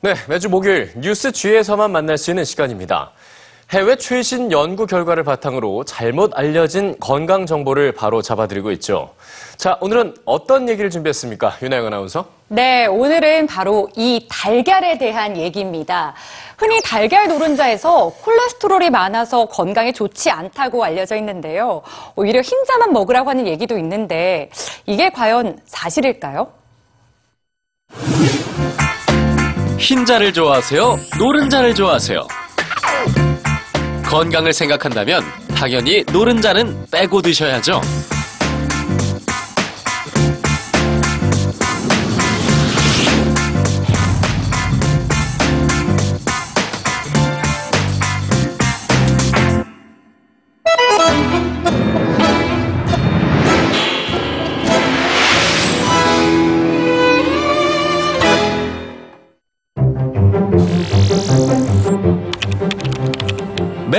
네, 매주 목요일 뉴스 G에서만 만날 수 있는 시간입니다. 해외 최신 연구 결과를 바탕으로 잘못 알려진 건강 정보를 바로 잡아드리고 있죠. 자, 오늘은 어떤 얘기를 준비했습니까? 윤아영 아나운서. 네, 오늘은 바로 이 달걀에 대한 얘기입니다. 흔히 달걀 노른자에서 콜레스테롤이 많아서 건강에 좋지 않다고 알려져 있는데요. 오히려 흰자만 먹으라고 하는 얘기도 있는데 이게 과연 사실일까요? 흰자를 좋아하세요? 노른자를 좋아하세요? 건강을 생각한다면 당연히 노른자는 빼고 드셔야죠.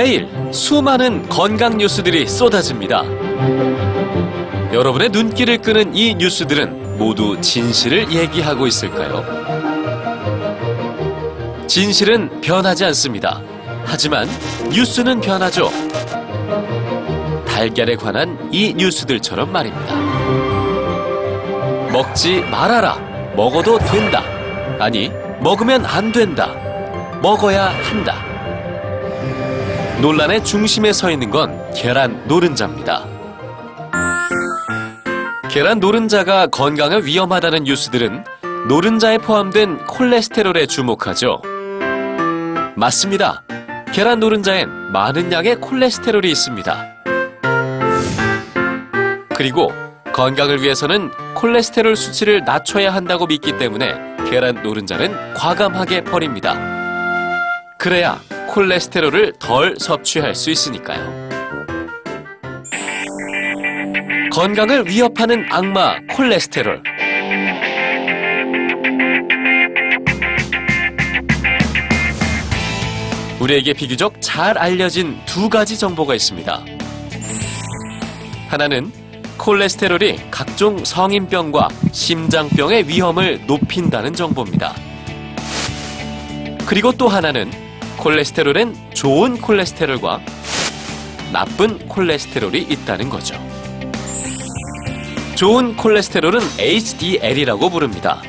매일 수많은 건강 뉴스들이 쏟아집니다. 여러분의 눈길을 끄는 이 뉴스들은 모두 진실을 얘기하고 있을까요? 진실은 변하지 않습니다. 하지만 뉴스는 변하죠. 달걀에 관한 이 뉴스들처럼 말입니다. 먹지 말아라. 먹어도 된다. 아니, 먹으면 안 된다. 먹어야 한다. 논란의 중심에 서 있는 건 계란 노른자입니다. 계란 노른자가 건강에 위험하다는 뉴스들은 노른자에 포함된 콜레스테롤에 주목하죠. 맞습니다. 계란 노른자엔 많은 양의 콜레스테롤이 있습니다. 그리고 건강을 위해서는 콜레스테롤 수치를 낮춰야 한다고 믿기 때문에 계란 노른자는 과감하게 버립니다. 그래야 콜레스테롤을 덜 섭취할 수 있으니까요. 건강을 위협하는 악마 콜레스테롤. 우리에게 비교적 잘 알려진 두 가지 정보가 있습니다. 하나는 콜레스테롤이 각종 성인병과 심장병의 위험을 높인다는 정보입니다. 그리고 또 하나는 콜레스테롤엔 좋은 콜레스테롤과 나쁜 콜레스테롤이 있다는 거죠. 좋은 콜레스테롤은 HDL이라고 부릅니다.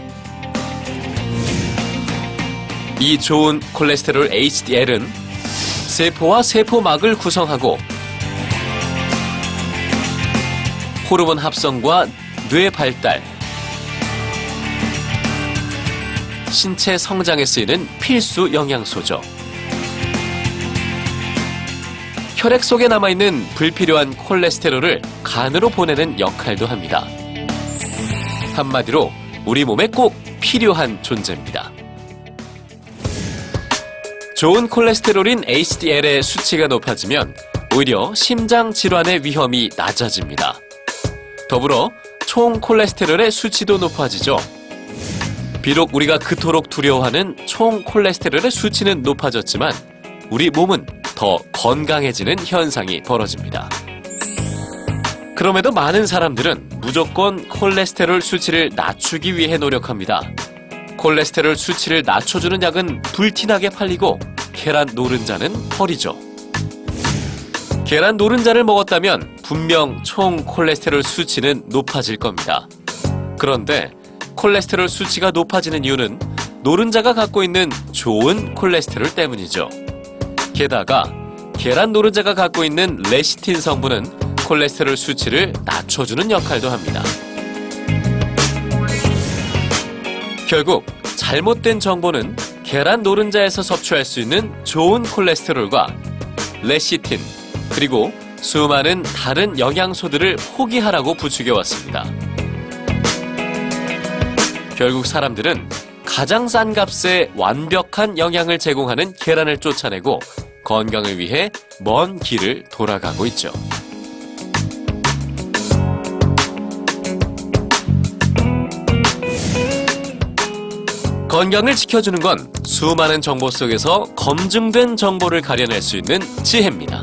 이 좋은 콜레스테롤 HDL은 세포와 세포막을 구성하고 호르몬 합성과 뇌 발달, 신체 성장에 쓰이는 필수 영양소죠. 혈액 속에 남아있는 불필요한 콜레스테롤을 간으로 보내는 역할도 합니다. 한마디로 우리 몸에 꼭 필요한 존재입니다. 좋은 콜레스테롤인 HDL의 수치가 높아지면 오히려 심장 질환의 위험이 낮아집니다. 더불어 총 콜레스테롤의 수치도 높아지죠. 비록 우리가 그토록 두려워하는 총 콜레스테롤의 수치는 높아졌지만 우리 몸은 더 건강해지는 현상이 벌어집니다. 그럼에도 많은 사람들은 무조건 콜레스테롤 수치를 낮추기 위해 노력합니다. 콜레스테롤 수치를 낮춰주는 약은 불티나게 팔리고 계란 노른자는 버리죠. 계란 노른자를 먹었다면 분명 총 콜레스테롤 수치는 높아질 겁니다. 그런데 콜레스테롤 수치가 높아지는 이유는 노른자가 갖고 있는 좋은 콜레스테롤 때문이죠. 게다가 계란 노른자가 갖고 있는 레시틴 성분은 콜레스테롤 수치를 낮춰주는 역할도 합니다. 결국 잘못된 정보는 계란 노른자에서 섭취할 수 있는 좋은 콜레스테롤과 레시틴 그리고 수많은 다른 영양소들을 포기하라고 부추겨 왔습니다. 결국 사람들은 가장 싼 값에 완벽한 영양을 제공하는 계란을 쫓아내고 건강을 위해 먼 길을 돌아가고 있죠. 건강을 지켜주는 건 수많은 정보 속에서 검증된 정보를 가려낼 수 있는 지혜입니다.